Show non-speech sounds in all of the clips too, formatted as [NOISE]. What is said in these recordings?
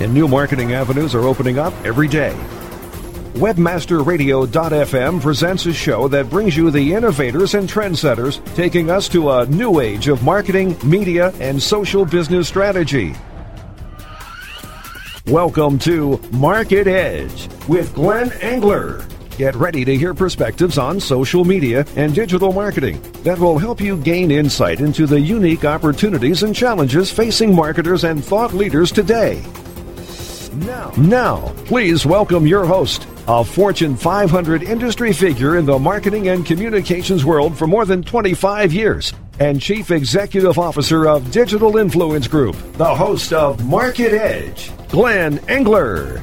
and new marketing avenues are opening up every day. WebmasterRadio.fm presents a show that brings you the innovators and trendsetters taking us to a new age of marketing, media, and social business strategy. Welcome to Market Edge with Glenn Engler. Get ready to hear perspectives on social media and digital marketing that will help you gain insight into the unique opportunities and challenges facing marketers and thought leaders today. Now, now, please welcome your host, a Fortune 500 industry figure in the marketing and communications world for more than 25 years, and Chief Executive Officer of Digital Influence Group, the host of Market Edge, Glenn Engler.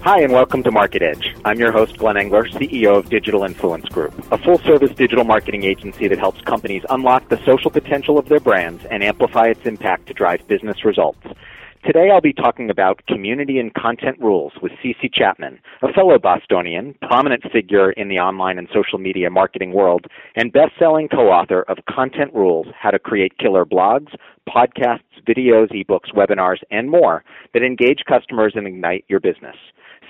Hi, and welcome to Market Edge. I'm your host, Glenn Engler, CEO of Digital Influence Group, a full service digital marketing agency that helps companies unlock the social potential of their brands and amplify its impact to drive business results. Today I'll be talking about community and content rules with CC Chapman, a fellow Bostonian, prominent figure in the online and social media marketing world, and best-selling co-author of Content Rules: How to Create Killer Blogs, Podcasts, Videos, Ebooks, Webinars, and more that engage customers and ignite your business.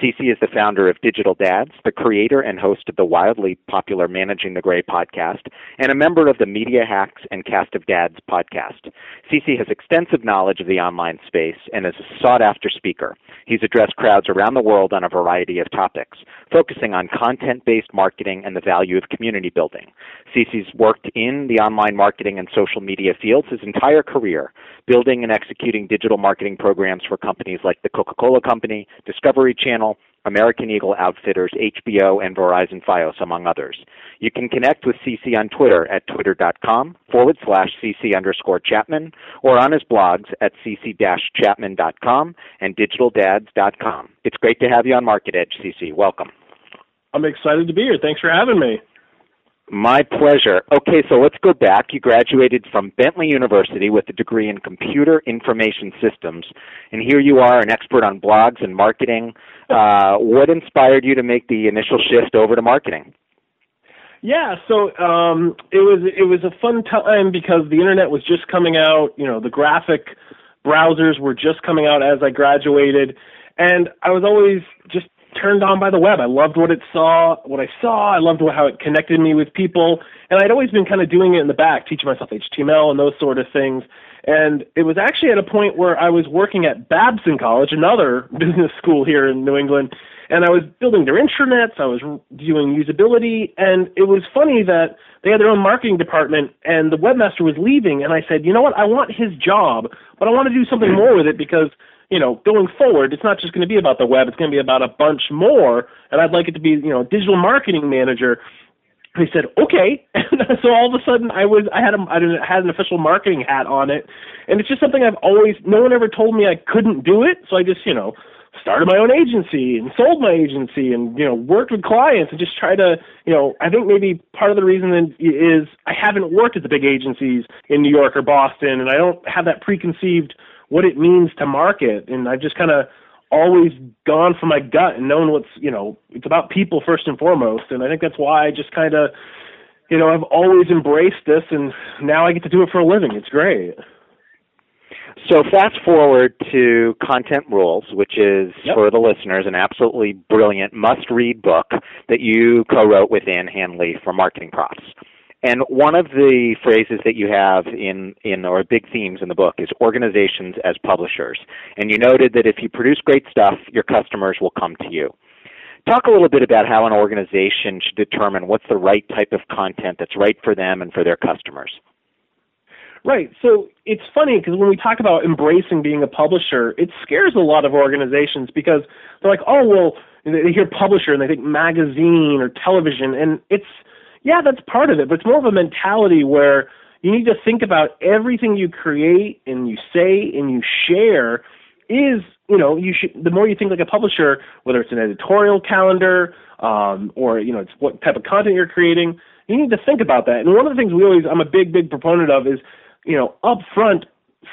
CC is the founder of Digital Dads, the creator and host of the wildly popular Managing the Gray podcast, and a member of the Media Hacks and Cast of Dads podcast. CC has extensive knowledge of the online space and is a sought after speaker. He's addressed crowds around the world on a variety of topics, focusing on content based marketing and the value of community building. CC's worked in the online marketing and social media fields his entire career, building and executing digital marketing programs for companies like the Coca Cola Company, Discovery Channel, American Eagle Outfitters, HBO, and Verizon Fios, among others. You can connect with CC on Twitter at twitter.com forward slash CC underscore Chapman or on his blogs at cc-chapman.com and digitaldads.com. It's great to have you on Market Edge, CC. Welcome. I'm excited to be here. Thanks for having me. My pleasure. Okay, so let's go back. You graduated from Bentley University with a degree in computer information systems, and here you are, an expert on blogs and marketing. Uh, what inspired you to make the initial shift over to marketing? Yeah, so um, it was it was a fun time because the internet was just coming out. You know, the graphic browsers were just coming out as I graduated, and I was always just turned on by the web. I loved what it saw, what I saw. I loved how it connected me with people, and I'd always been kind of doing it in the back, teaching myself HTML and those sort of things. And it was actually at a point where I was working at Babson College, another [LAUGHS] business school here in New England, and I was building their intranets. I was doing usability, and it was funny that they had their own marketing department, and the webmaster was leaving. And I said, you know what? I want his job, but I want to do something more with it because you know, going forward, it's not just going to be about the web. It's going to be about a bunch more. And I'd like it to be, you know, digital marketing manager. He said, okay. And [LAUGHS] so all of a sudden, I was, I had a, I had an official marketing hat on it, and it's just something I've always. No one ever told me I couldn't do it, so I just, you know, started my own agency and sold my agency and you know worked with clients and just try to you know I think maybe part of the reason is I haven't worked at the big agencies in New York or Boston and I don't have that preconceived what it means to market. And I've just kind of always gone for my gut and known what's, you know, it's about people first and foremost. And I think that's why I just kind of, you know, I've always embraced this and now I get to do it for a living. It's great. So fast forward to Content Rules, which is yep. for the listeners an absolutely brilliant must-read book that you co-wrote with Ann Handley for Marketing Profs. And one of the phrases that you have in, in or big themes in the book is organizations as publishers. And you noted that if you produce great stuff, your customers will come to you. Talk a little bit about how an organization should determine what's the right type of content that's right for them and for their customers. Right. So it's funny because when we talk about embracing being a publisher, it scares a lot of organizations because they're like, oh, well, they hear publisher and they think magazine or television. And it's, yeah, that's part of it, but it's more of a mentality where you need to think about everything you create and you say and you share is you know, you should. The more you think like a publisher, whether it's an editorial calendar, um, or you know, it's what type of content you're creating, you need to think about that. And one of the things we always, I'm a big, big proponent of is, you know, up front,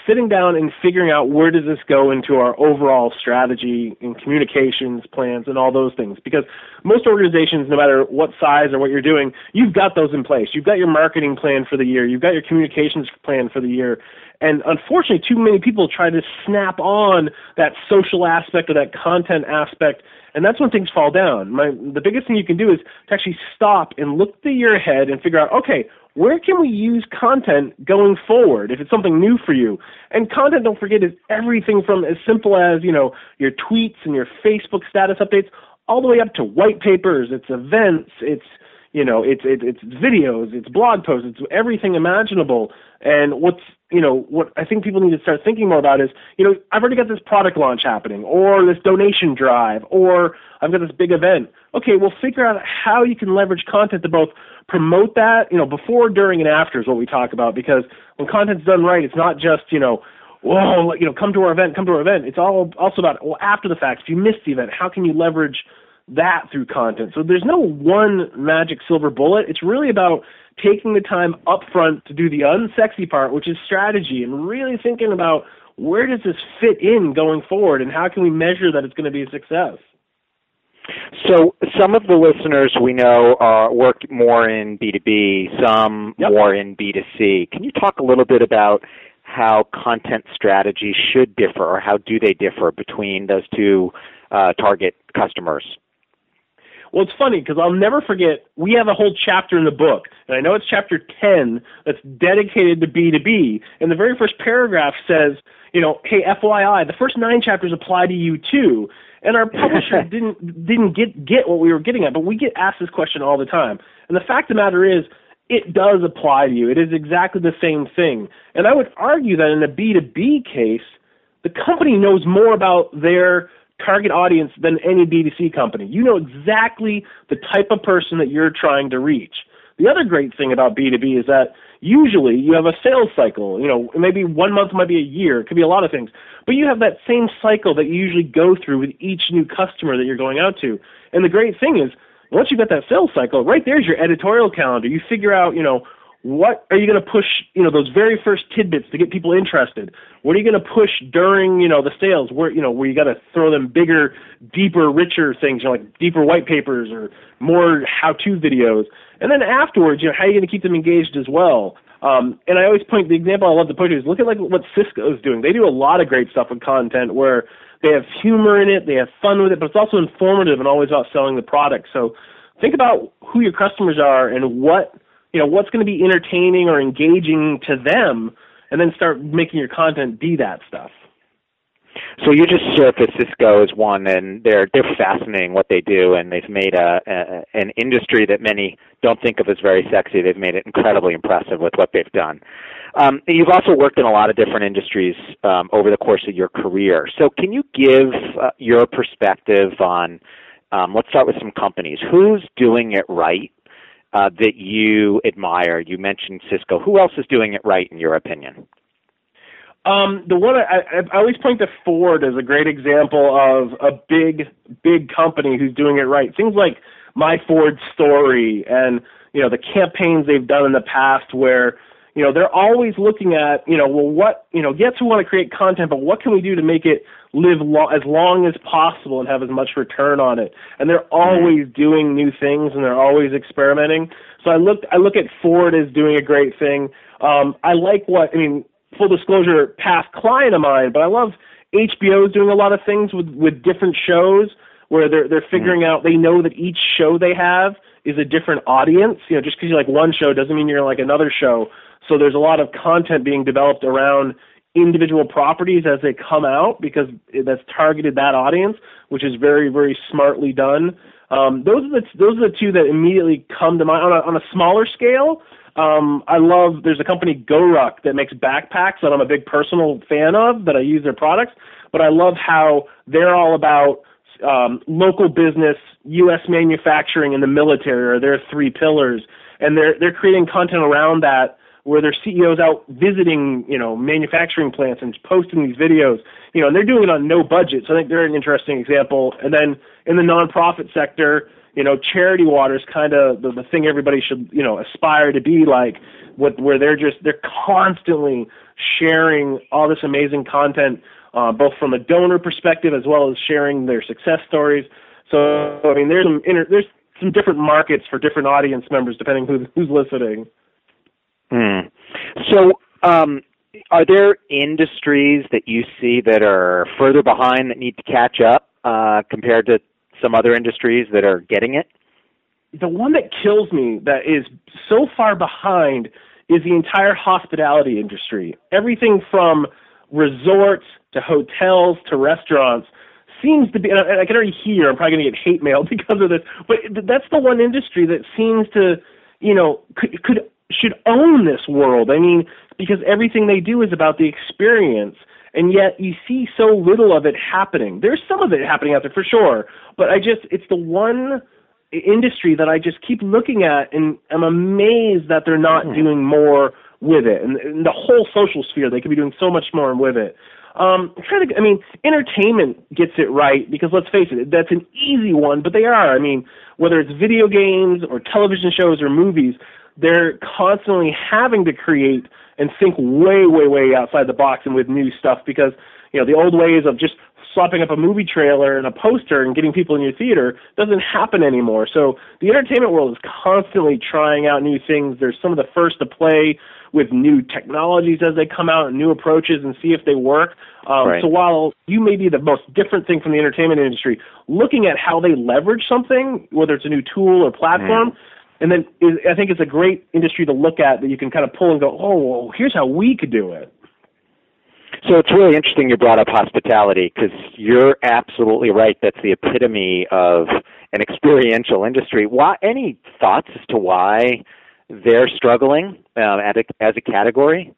sitting down and figuring out where does this go into our overall strategy and communications plans and all those things. Because most organizations, no matter what size or what you're doing, you've got those in place. You've got your marketing plan for the year. You've got your communications plan for the year. And unfortunately, too many people try to snap on that social aspect or that content aspect, and that's when things fall down. My, the biggest thing you can do is to actually stop and look the year ahead and figure out, okay, where can we use content going forward if it's something new for you? And content, don't forget, is everything from as simple as, you know, your tweets and your Facebook status updates all the way up to white papers, it's events, it's you know, it's it, it's videos, it's blog posts, it's everything imaginable. And what's you know what I think people need to start thinking more about is you know I've already got this product launch happening, or this donation drive, or I've got this big event. Okay, well figure out how you can leverage content to both promote that, you know, before, during, and after is what we talk about because when content's done right, it's not just you know whoa, you know, come to our event, come to our event. It's all also about well, after the fact. If you missed the event, how can you leverage that through content. So there's no one magic silver bullet. It's really about taking the time up front to do the unsexy part, which is strategy, and really thinking about where does this fit in going forward and how can we measure that it's going to be a success. So some of the listeners we know uh, work more in B2B, some yep. more in B2C. Can you talk a little bit about how content strategy should differ or how do they differ between those two uh, target customers? Well, it's funny because I'll never forget. We have a whole chapter in the book, and I know it's chapter ten that's dedicated to B two B. And the very first paragraph says, you know, hey, FYI, the first nine chapters apply to you too. And our publisher [LAUGHS] didn't didn't get get what we were getting at, but we get asked this question all the time. And the fact of the matter is, it does apply to you. It is exactly the same thing. And I would argue that in a B two B case, the company knows more about their target audience than any B2C company. You know exactly the type of person that you're trying to reach. The other great thing about B2B is that usually you have a sales cycle. You know, maybe one month might be a year. It could be a lot of things. But you have that same cycle that you usually go through with each new customer that you're going out to. And the great thing is, once you've got that sales cycle, right there's your editorial calendar. You figure out, you know, what are you going to push you know those very first tidbits to get people interested what are you going to push during you know the sales where you know where you got to throw them bigger deeper richer things you know, like deeper white papers or more how to videos and then afterwards you know how are you going to keep them engaged as well um, and I always point the example I love to point to is look at like what Cisco is doing. They do a lot of great stuff with content where they have humor in it, they have fun with it, but it's also informative and always about selling the product. So think about who your customers are and what you know what's going to be entertaining or engaging to them and then start making your content be that stuff so you just surfaced Cisco as one, and they're they're fascinating what they do, and they've made a, a an industry that many don't think of as very sexy. They've made it incredibly impressive with what they've done. Um, you've also worked in a lot of different industries um, over the course of your career. So can you give uh, your perspective on? Um, let's start with some companies. Who's doing it right uh, that you admire? You mentioned Cisco. Who else is doing it right, in your opinion? Um, the one I, I always point to Ford as a great example of a big, big company who's doing it right. Things like My Ford Story and you know the campaigns they've done in the past where you know they're always looking at you know well what you know yes we want to create content but what can we do to make it live lo- as long as possible and have as much return on it? And they're always doing new things and they're always experimenting. So i look i look at ford as doing a great thing. Um i like what i mean full disclosure past client of mine but i love hbo is doing a lot of things with with different shows where they're they're figuring mm. out they know that each show they have is a different audience. You know just because you like one show doesn't mean you're like another show so there's a lot of content being developed around individual properties as they come out because that's targeted that audience, which is very, very smartly done. Um, those are the those are the two that immediately come to mind on a, on a smaller scale. Um, I love there's a company GoRuck that makes backpacks that I'm a big personal fan of that I use their products, but I love how they're all about um, local business, U.S. manufacturing, and the military are their three pillars, and they're they're creating content around that where their CEOs out visiting, you know, manufacturing plants and posting these videos, you know, and they're doing it on no budget. So I think they're an interesting example. And then in the nonprofit sector, you know, charity water is kind of the, the thing everybody should, you know, aspire to be like, what, where they're just, they're constantly sharing all this amazing content, uh, both from a donor perspective as well as sharing their success stories. So, I mean, there's some, inter- there's some different markets for different audience members depending who, who's listening. Hmm. So, um, are there industries that you see that are further behind that need to catch up uh, compared to some other industries that are getting it? The one that kills me that is so far behind is the entire hospitality industry. Everything from resorts to hotels to restaurants seems to be, and I, can already hear I'm probably going to get hate mail [LAUGHS] because of this, but that's the one industry that seems to, you know, could, could should own this world. I mean, because everything they do is about the experience and yet you see so little of it happening. There's some of it happening out there for sure, but I just it's the one industry that I just keep looking at and I'm amazed that they're not mm-hmm. doing more with it. And, and the whole social sphere, they could be doing so much more with it. Um, trying to, I mean, entertainment gets it right because let's face it, that's an easy one, but they are. I mean, whether it's video games or television shows or movies, they're constantly having to create and think way, way, way outside the box and with new stuff because, you know, the old ways of just slapping up a movie trailer and a poster and getting people in your theater doesn't happen anymore. So the entertainment world is constantly trying out new things. They're some of the first to play with new technologies as they come out and new approaches and see if they work. Um, right. So while you may be the most different thing from the entertainment industry, looking at how they leverage something, whether it's a new tool or platform, mm. And then I think it's a great industry to look at that you can kind of pull and go, oh, well, here's how we could do it. So it's really interesting you brought up hospitality because you're absolutely right. That's the epitome of an experiential industry. Why? Any thoughts as to why they're struggling um, a, as a category?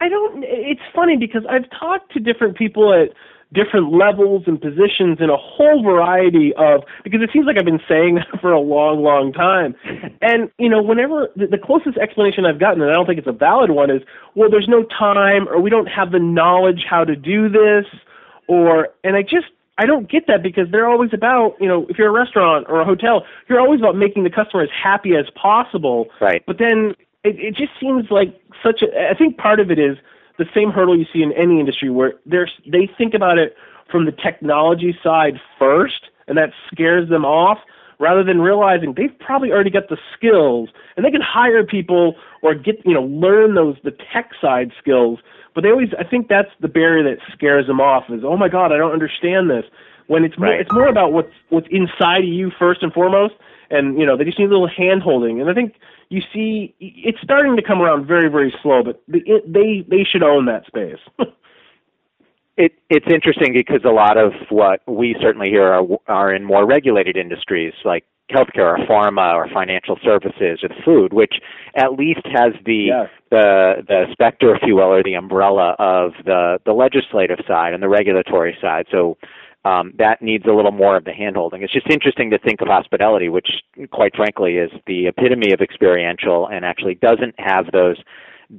I don't. It's funny because I've talked to different people at different levels and positions in a whole variety of because it seems like I've been saying [LAUGHS] that for a long, long time. And you know, whenever the, the closest explanation I've gotten, and I don't think it's a valid one, is well, there's no time, or we don't have the knowledge how to do this, or and I just I don't get that because they're always about, you know, if you're a restaurant or a hotel, you're always about making the customer as happy as possible. Right. But then it, it just seems like such a. I think part of it is the same hurdle you see in any industry where there's they think about it from the technology side first, and that scares them off rather than realizing they've probably already got the skills and they can hire people or get you know learn those the tech side skills but they always i think that's the barrier that scares them off is oh my god i don't understand this when it's right. more it's more about what's what's inside of you first and foremost and you know they just need a little hand holding and i think you see it's starting to come around very very slow but they they should own that space [LAUGHS] it it's interesting because a lot of what we certainly hear are are in more regulated industries like healthcare or pharma or financial services or food which at least has the yes. the the specter if you will or the umbrella of the the legislative side and the regulatory side so um, that needs a little more of the handholding. It's just interesting to think of hospitality, which, quite frankly, is the epitome of experiential and actually doesn't have those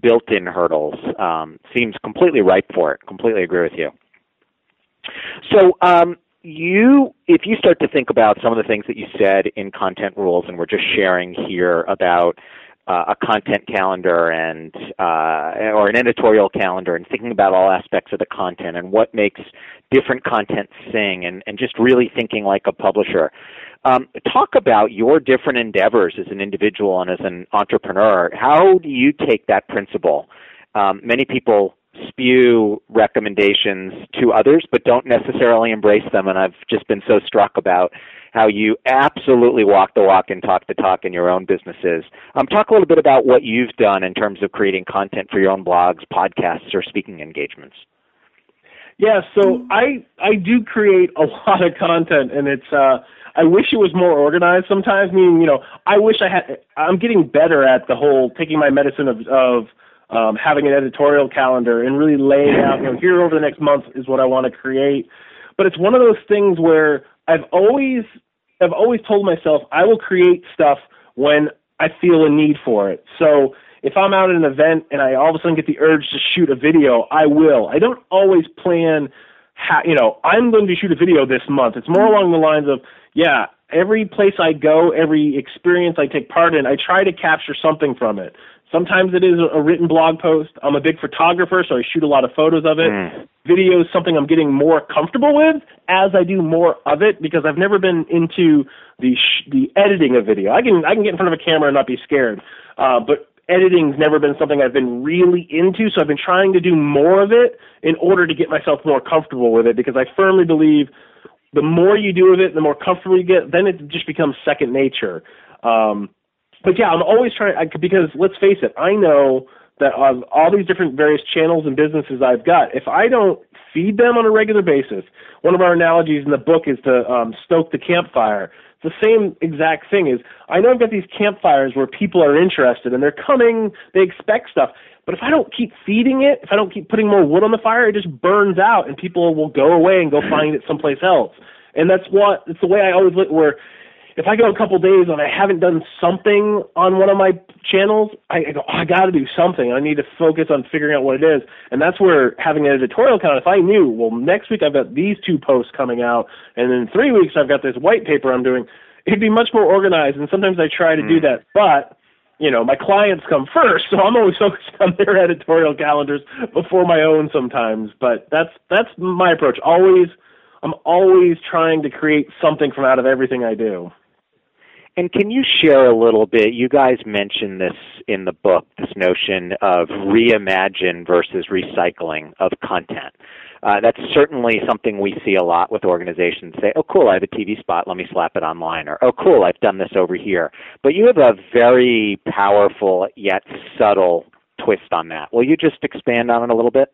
built-in hurdles. Um, seems completely ripe for it. Completely agree with you. So, um, you, if you start to think about some of the things that you said in content rules, and we're just sharing here about uh, a content calendar and uh, or an editorial calendar and thinking about all aspects of the content and what makes different content sing and, and just really thinking like a publisher. Um, talk about your different endeavors as an individual and as an entrepreneur. How do you take that principle? Um, many people spew recommendations to others but don't necessarily embrace them and I've just been so struck about how you absolutely walk the walk and talk the talk in your own businesses. Um, talk a little bit about what you've done in terms of creating content for your own blogs, podcasts, or speaking engagements. Yeah, so I I do create a [LAUGHS] lot of content, and it's uh, I wish it was more organized. Sometimes, meaning you know, I wish I had. I'm getting better at the whole taking my medicine of of um, having an editorial calendar and really laying out. You know, here over the next month is what I want to create. But it's one of those things where I've always I've always told myself I will create stuff when I feel a need for it. So if I'm out at an event and I all of a sudden get the urge to shoot a video, I will. I don't always plan how, you know, I'm going to shoot a video this month. It's more along the lines of, yeah, every place I go, every experience I take part in, I try to capture something from it. Sometimes it is a written blog post. I'm a big photographer, so I shoot a lot of photos of it. Mm. Video is something I'm getting more comfortable with as I do more of it because I've never been into the sh- the editing of video. I can I can get in front of a camera and not be scared, uh, but editing's never been something I've been really into. So I've been trying to do more of it in order to get myself more comfortable with it because I firmly believe the more you do of it, the more comfortable you get, then it just becomes second nature. Um, but yeah, I'm always trying because let's face it, I know that of all these different various channels and businesses I've got, if I don't feed them on a regular basis, one of our analogies in the book is to um, stoke the campfire. The same exact thing. Is I know I've got these campfires where people are interested and they're coming, they expect stuff. But if I don't keep feeding it, if I don't keep putting more wood on the fire, it just burns out and people will go away and go find it someplace else. And that's what it's the way I always look where if I go a couple days and I haven't done something on one of my channels, I, I go, oh, I got to do something. I need to focus on figuring out what it is, and that's where having an editorial count. If I knew, well, next week I've got these two posts coming out, and in three weeks I've got this white paper I'm doing, it'd be much more organized. And sometimes I try to mm. do hmm. that, but you know, my clients come first, [LAUGHS] so I'm always focused on their editorial calendars before my own sometimes. But that's that's my approach. Always, I'm always trying to create something from out of everything I do. And can you share a little bit? You guys mentioned this in the book, this notion of reimagine versus recycling of content. Uh, that's certainly something we see a lot with organizations say, oh, cool, I have a TV spot, let me slap it online, or oh, cool, I've done this over here. But you have a very powerful yet subtle twist on that. Will you just expand on it a little bit?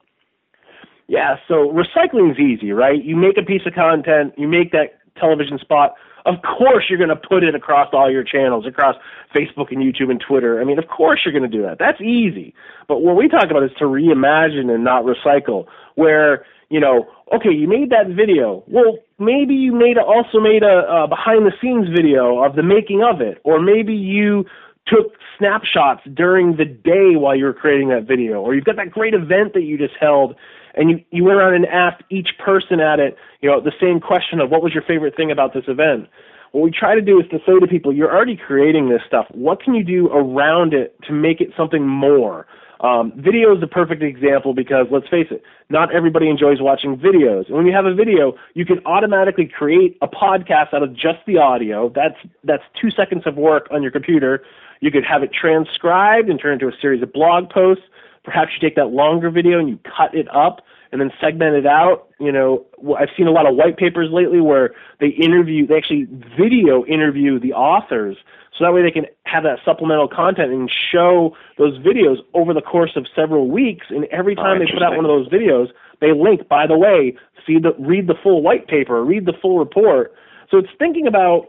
Yeah, so recycling is easy, right? You make a piece of content, you make that television spot of course you're going to put it across all your channels, across Facebook and YouTube and Twitter. I mean, of course you're going to do that. That's easy. But what we talk about is to reimagine and not recycle, where, you know, okay, you made that video. Well, maybe you made a, also made a, a behind the scenes video of the making of it, or maybe you took snapshots during the day while you were creating that video, or you've got that great event that you just held and you, you went around and asked each person at it, you know, the same question of what was your favorite thing about this event. What we try to do is to say to people, you're already creating this stuff. What can you do around it to make it something more? Um, video is the perfect example because let's face it, not everybody enjoys watching videos. And when you have a video, you can automatically create a podcast out of just the audio. That's that's two seconds of work on your computer. You could have it transcribed and turn into a series of blog posts. Perhaps you take that longer video and you cut it up and then segment it out. You know, I've seen a lot of white papers lately where they interview, they actually video interview the authors, so that way they can have that supplemental content and show those videos over the course of several weeks. And every oh, time oh, they put out one of those videos, they link. By the way, see the read the full white paper, read the full report. So it's thinking about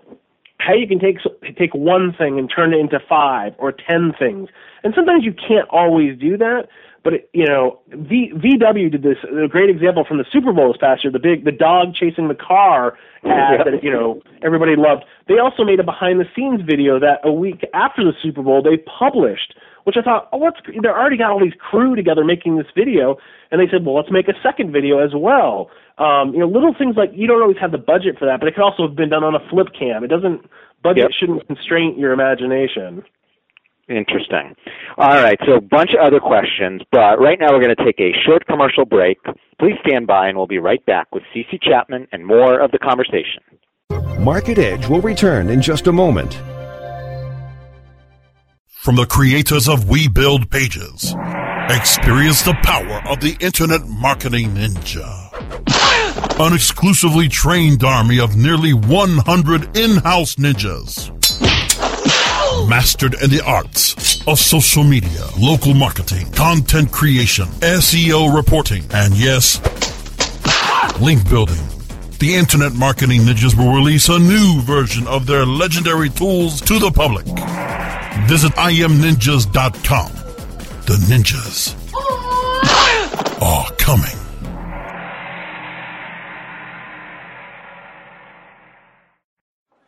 how you can take take one thing and turn it into five or ten things. And sometimes you can't always do that. But it, you know, v, VW did this a great example from the Super Bowl this past year. The big the dog chasing the car ad that you know everybody loved. They also made a behind the scenes video that a week after the Super Bowl they published, which I thought, oh, let's they're already got all these crew together making this video, and they said, well, let's make a second video as well. Um, you know, little things like you don't always have the budget for that, but it could also have been done on a flip cam. It doesn't budget yep. shouldn't constrain your imagination. Interesting. All right, so a bunch of other questions, but right now we're going to take a short commercial break. Please stand by, and we'll be right back with CC Chapman and more of the conversation. Market Edge will return in just a moment. From the creators of We Build Pages, experience the power of the Internet Marketing Ninja. An exclusively trained army of nearly 100 in-house ninjas mastered in the arts of social media, local marketing, content creation, SEO reporting, and yes, link building. The Internet Marketing Ninjas will release a new version of their legendary tools to the public. Visit imninjas.com. The ninjas are coming.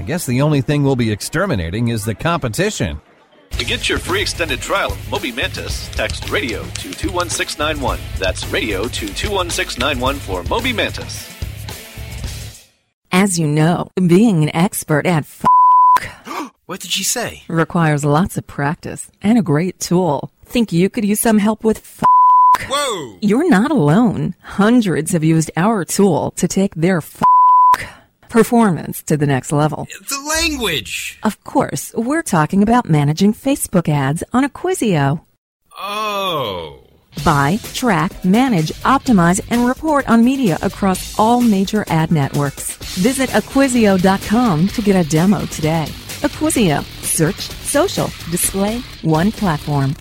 I guess the only thing we'll be exterminating is the competition. To get your free extended trial of Moby Mantis, text radio to 21691. That's radio to 21691 for Moby Mantis. As you know, being an expert at f- [GASPS] What did she say? requires lots of practice and a great tool. Think you could use some help with f- Whoa! You're not alone. Hundreds have used our tool to take their f- performance to the next level. The language! Of course, we're talking about managing Facebook ads on Acquisio. Oh. Buy, track, manage, optimize, and report on media across all major ad networks. Visit Acquisio.com to get a demo today. Acquisio. Search, social, display, one platform.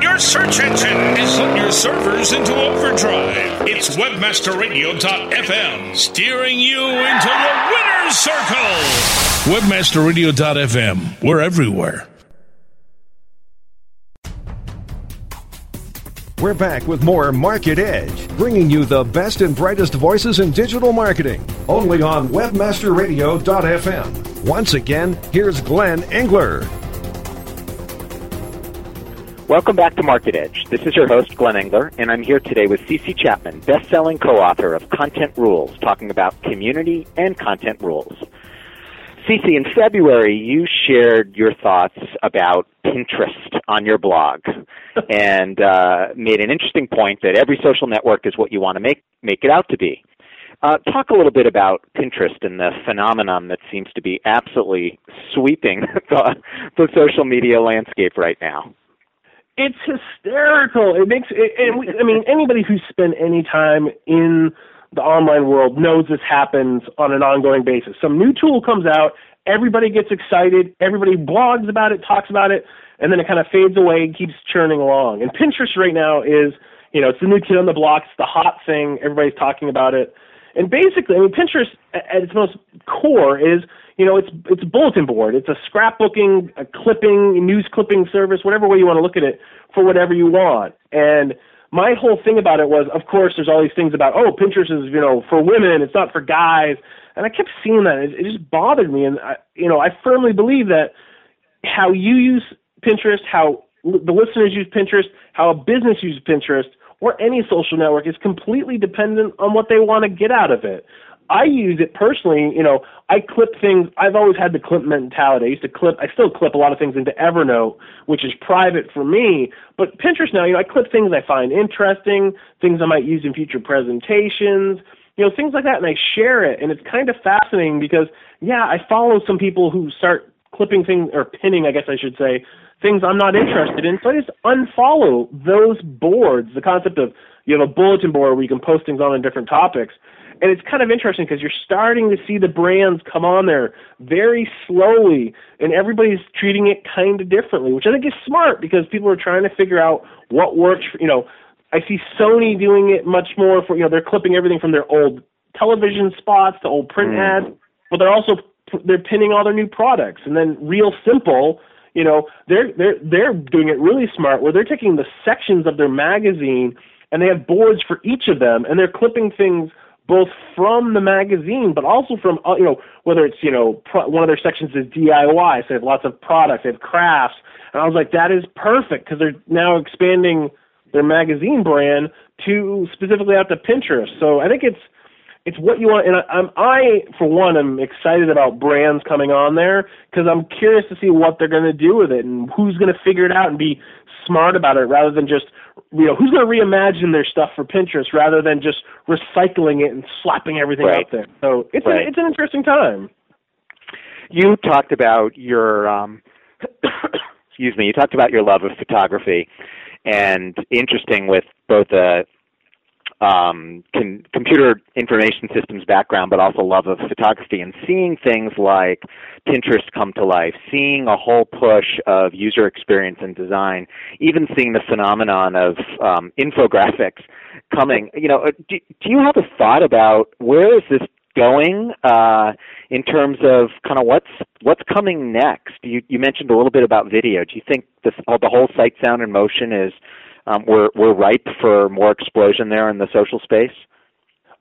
Your search engine and put your servers into overdrive. It's webmasterradio.fm steering you into the winner's circle. Webmasterradio.fm. We're everywhere. We're back with more Market Edge, bringing you the best and brightest voices in digital marketing, only on webmasterradio.fm. Once again, here's Glenn Engler. Welcome back to Market Edge. This is your host, Glenn Engler, and I'm here today with CC Chapman, best-selling co-author of Content Rules, talking about community and content rules. CC, in February, you shared your thoughts about Pinterest on your blog [LAUGHS] and uh, made an interesting point that every social network is what you want to make, make it out to be. Uh, talk a little bit about Pinterest and the phenomenon that seems to be absolutely sweeping [LAUGHS] the, the social media landscape right now. It's hysterical. It makes, it, and we, I mean, anybody who's spent any time in the online world knows this happens on an ongoing basis. Some new tool comes out, everybody gets excited, everybody blogs about it, talks about it, and then it kind of fades away and keeps churning along. And Pinterest right now is, you know, it's the new kid on the block, it's the hot thing, everybody's talking about it. And basically, I mean, Pinterest at its most core is, you know, it's it's a bulletin board. It's a scrapbooking, a clipping, news clipping service, whatever way you want to look at it, for whatever you want. And my whole thing about it was, of course, there's all these things about, oh, Pinterest is, you know, for women, it's not for guys. And I kept seeing that. It, it just bothered me. And, I, you know, I firmly believe that how you use Pinterest, how the listeners use Pinterest, how a business uses Pinterest, or any social network is completely dependent on what they want to get out of it. I use it personally, you know, I clip things. I've always had the clip mentality. I used to clip, I still clip a lot of things into Evernote, which is private for me. But Pinterest now, you know, I clip things I find interesting, things I might use in future presentations, you know, things like that, and I share it. And it's kind of fascinating because, yeah, I follow some people who start clipping things, or pinning, I guess I should say, things I'm not interested in. So I just unfollow those boards. The concept of you have a bulletin board where you can post things on different topics. And it's kind of interesting because you're starting to see the brands come on there very slowly, and everybody's treating it kind of differently, which I think is smart because people are trying to figure out what works. For, you know, I see Sony doing it much more for you know they're clipping everything from their old television spots to old print Mm. ads, but they're also they're pinning all their new products. And then Real Simple, you know, they're they're they're doing it really smart where they're taking the sections of their magazine and they have boards for each of them, and they're clipping things both from the magazine, but also from uh, you know whether it's you know pro- one of their sections is DIY, so they have lots of products, they have crafts, and I was like, that is perfect because they're now expanding their magazine brand to specifically out to Pinterest. So I think it's it's what you want, and I, I'm I for one am excited about brands coming on there because I'm curious to see what they're going to do with it and who's going to figure it out and be smart about it rather than just you know who's going to reimagine their stuff for Pinterest rather than just recycling it and slapping everything Right. out there. So it's Right. a, it's an interesting time. You talked about your um, [COUGHS] excuse me. You talked about your love of photography, and interesting with both a um, computer information systems background, but also love of photography, and seeing things like Pinterest come to life, seeing a whole push of user experience and design, even seeing the phenomenon of um, infographics coming. You know, uh, do, do you have a thought about where is this going uh, in terms of kind of what's what's coming next? You, you mentioned a little bit about video. Do you think this, the whole sight, sound, and motion is um, we're we're ripe for more explosion there in the social space?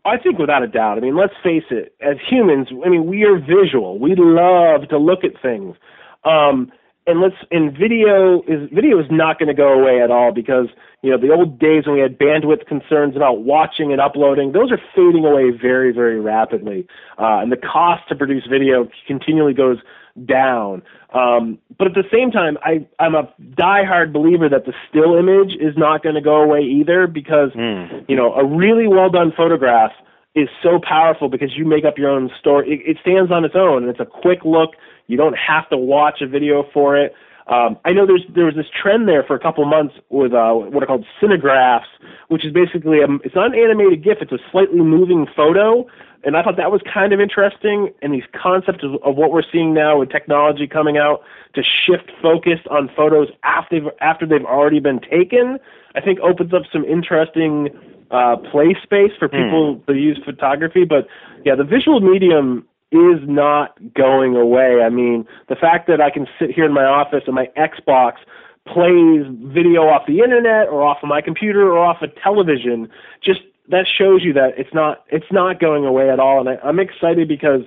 I think without a doubt. I mean, let's face it. As humans, I mean, we are visual. We love to look at things. Um, and let's and video is video is not going to go away at all because you know the old days when we had bandwidth concerns about watching and uploading those are fading away very very rapidly uh, and the cost to produce video continually goes down um, but at the same time I I'm a diehard believer that the still image is not going to go away either because mm. you know a really well done photograph is so powerful because you make up your own story. It, it stands on its own, and it's a quick look. You don't have to watch a video for it. Um, I know there's there was this trend there for a couple of months with uh, what are called cinegraphs, which is basically a, it's not an animated GIF, it's a slightly moving photo, and I thought that was kind of interesting. And these concepts of, of what we're seeing now with technology coming out to shift focus on photos after they've, after they've already been taken, I think opens up some interesting uh, play space for people mm. to use photography. But yeah, the visual medium is not going away. I mean, the fact that I can sit here in my office and my Xbox plays video off the internet or off of my computer or off of television just that shows you that it's not it's not going away at all and I, i'm excited because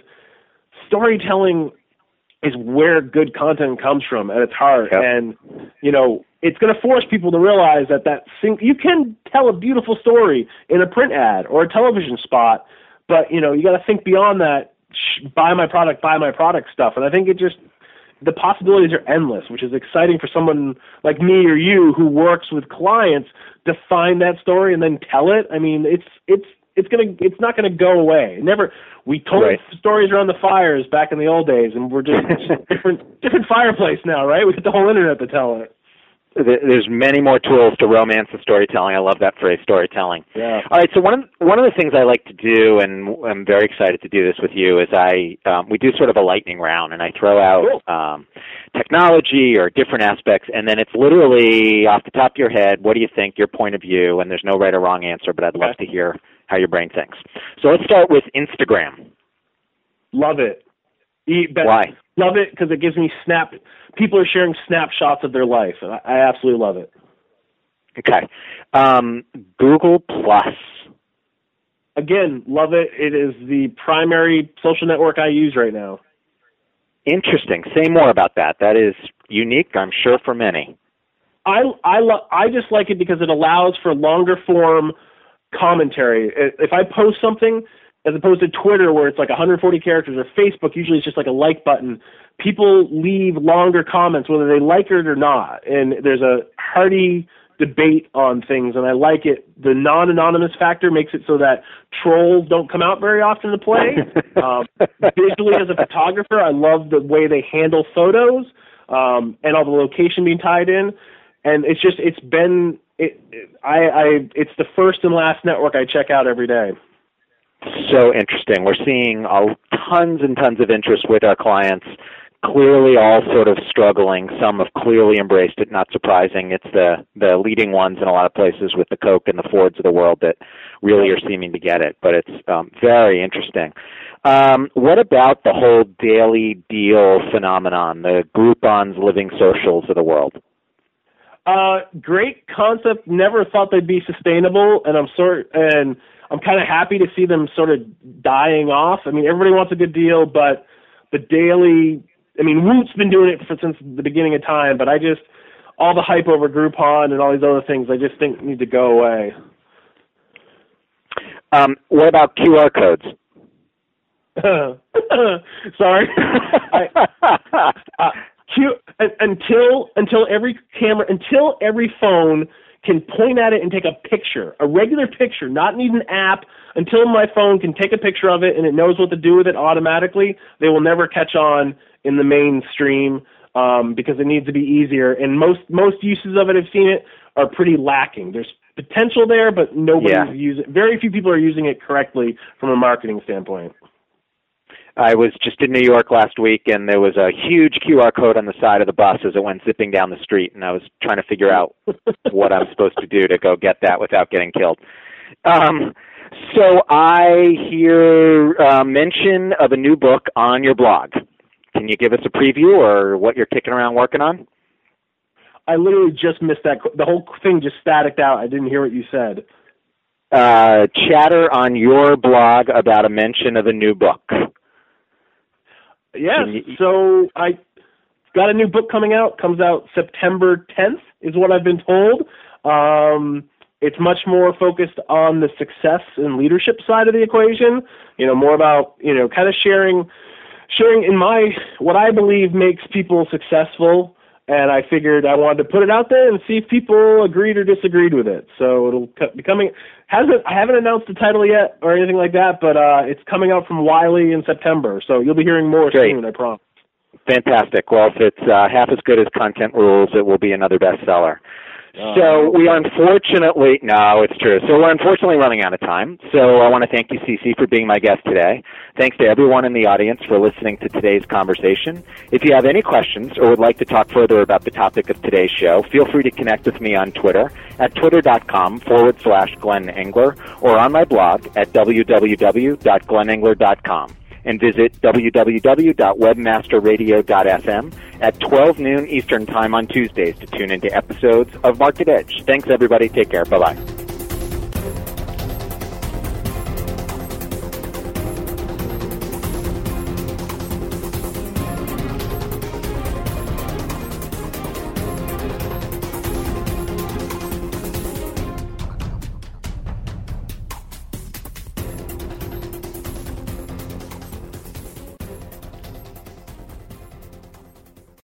storytelling is where good content comes from at its heart yep. and you know it's going to force people to realize that that sing- you can tell a beautiful story in a print ad or a television spot, but you know you got to think beyond that. Sh- buy my product, buy my product stuff, and I think it just the possibilities are endless, which is exciting for someone like me or you who works with clients to find that story and then tell it. I mean, it's it's it's gonna it's not gonna go away. never we told right. stories around the fires back in the old days, and we're just [LAUGHS] different different fireplace now, right? We got the whole internet to tell it there's many more tools to romance the storytelling. I love that phrase, storytelling. Yeah. All right. So one of one of the things I like to do, and I'm very excited to do this with you, is I um, we do sort of a lightning round, and I throw out cool. um, technology or different aspects, and then it's literally off the top of your head. What do you think? Your point of view, and there's no right or wrong answer, but I'd love to hear how your brain thinks. So let's start with Instagram. Love it. Why? Love it because it gives me snap. People are sharing snapshots of their life, and I, I absolutely love it. Okay, um, Google Plus. Again, love it. It is the primary social network I use right now. Interesting. Say more about that. That is unique, I'm sure, for many. I I lo- I just like it because it allows for longer form commentary. If I post something, as opposed to Twitter where it's like 140 characters or Facebook usually it's just like a like button. People leave longer comments whether they like it or not, and there's a hearty debate on things, and I like it. The non-anonymous factor makes it so that trolls don't come out very often to play. [LAUGHS] um, visually, as a photographer, I love the way they handle photos um, and all the location being tied in, and it's just it's been it, it I, I it's the first and last network I check out every day so interesting. We're seeing tons and tons of interest with our clients. Clearly, all sort of struggling. Some have clearly embraced it. Not surprising. It's the the leading ones in a lot of places with the Coke and the Fords of the world that really are seeming to get it. But it's um, very interesting. Um, what about the whole daily deal phenomenon, the Groupon's LivingSocials of the world? Uh, great concept. Never thought they'd be sustainable, and I'm sort and I'm kind of happy to see them sort of dying off. I mean, everybody wants a good deal, but the daily, I mean, Woot's been doing it for, since the beginning of time, but I just, all the hype over Groupon and all these other things, I just think need to go away. Um, what about QR codes? [LAUGHS] Sorry. [LAUGHS] I, uh, Q, until until every camera, until every phone can point at it and take a picture, a regular picture, not need an app, until my phone can take a picture of it and it knows what to do with it automatically, they will never catch on in the mainstream um, because it needs to be easier. And most most uses of it, I've seen it, are pretty lacking. There's potential there, but nobody's Yeah. using. Very few people are using it correctly from a marketing standpoint. I was just in New York last week, and there was a huge QR code on the side of the bus as it went zipping down the street, and I was trying to figure out [LAUGHS] what I'm supposed to do to go get that without getting killed. Um, so I hear uh, mention of a new book on your blog. Can you give us a preview or what you're kicking around working on? I literally just missed that. The whole thing just staticked out. I didn't hear what you said. Uh, chatter on your blog about a mention of a new book. Yes. So I got a new book coming out. Comes out September 10th, is what I've been told. Um, it's much more focused on the success and leadership side of the equation. You know, more about you know, kind of sharing, sharing in my what I believe makes people successful. And I figured I wanted to put it out there and see if people agreed or disagreed with it. So it'll be coming. Hasn't I haven't announced the title yet or anything like that, but uh, it's coming out from Wiley in September. So you'll be hearing more Great. soon. I promise. Fantastic. Well, if it's uh, half as good as Content Rules, it will be another bestseller. Uh, So we are unfortunately no, it's true. So we're unfortunately running out of time. So I want to thank you, CC, for being my guest today. Thanks to everyone in the audience for listening to today's conversation. If you have any questions or would like to talk further about the topic of today's show, feel free to connect with me on Twitter at twitter.com forward slash Glenn Engler or on my blog at www.glennengler.com and visit www.webmasterradio.fm at 12 noon Eastern Time on Tuesdays to tune into episodes of Market Edge. Thanks, everybody. Take care. Bye bye.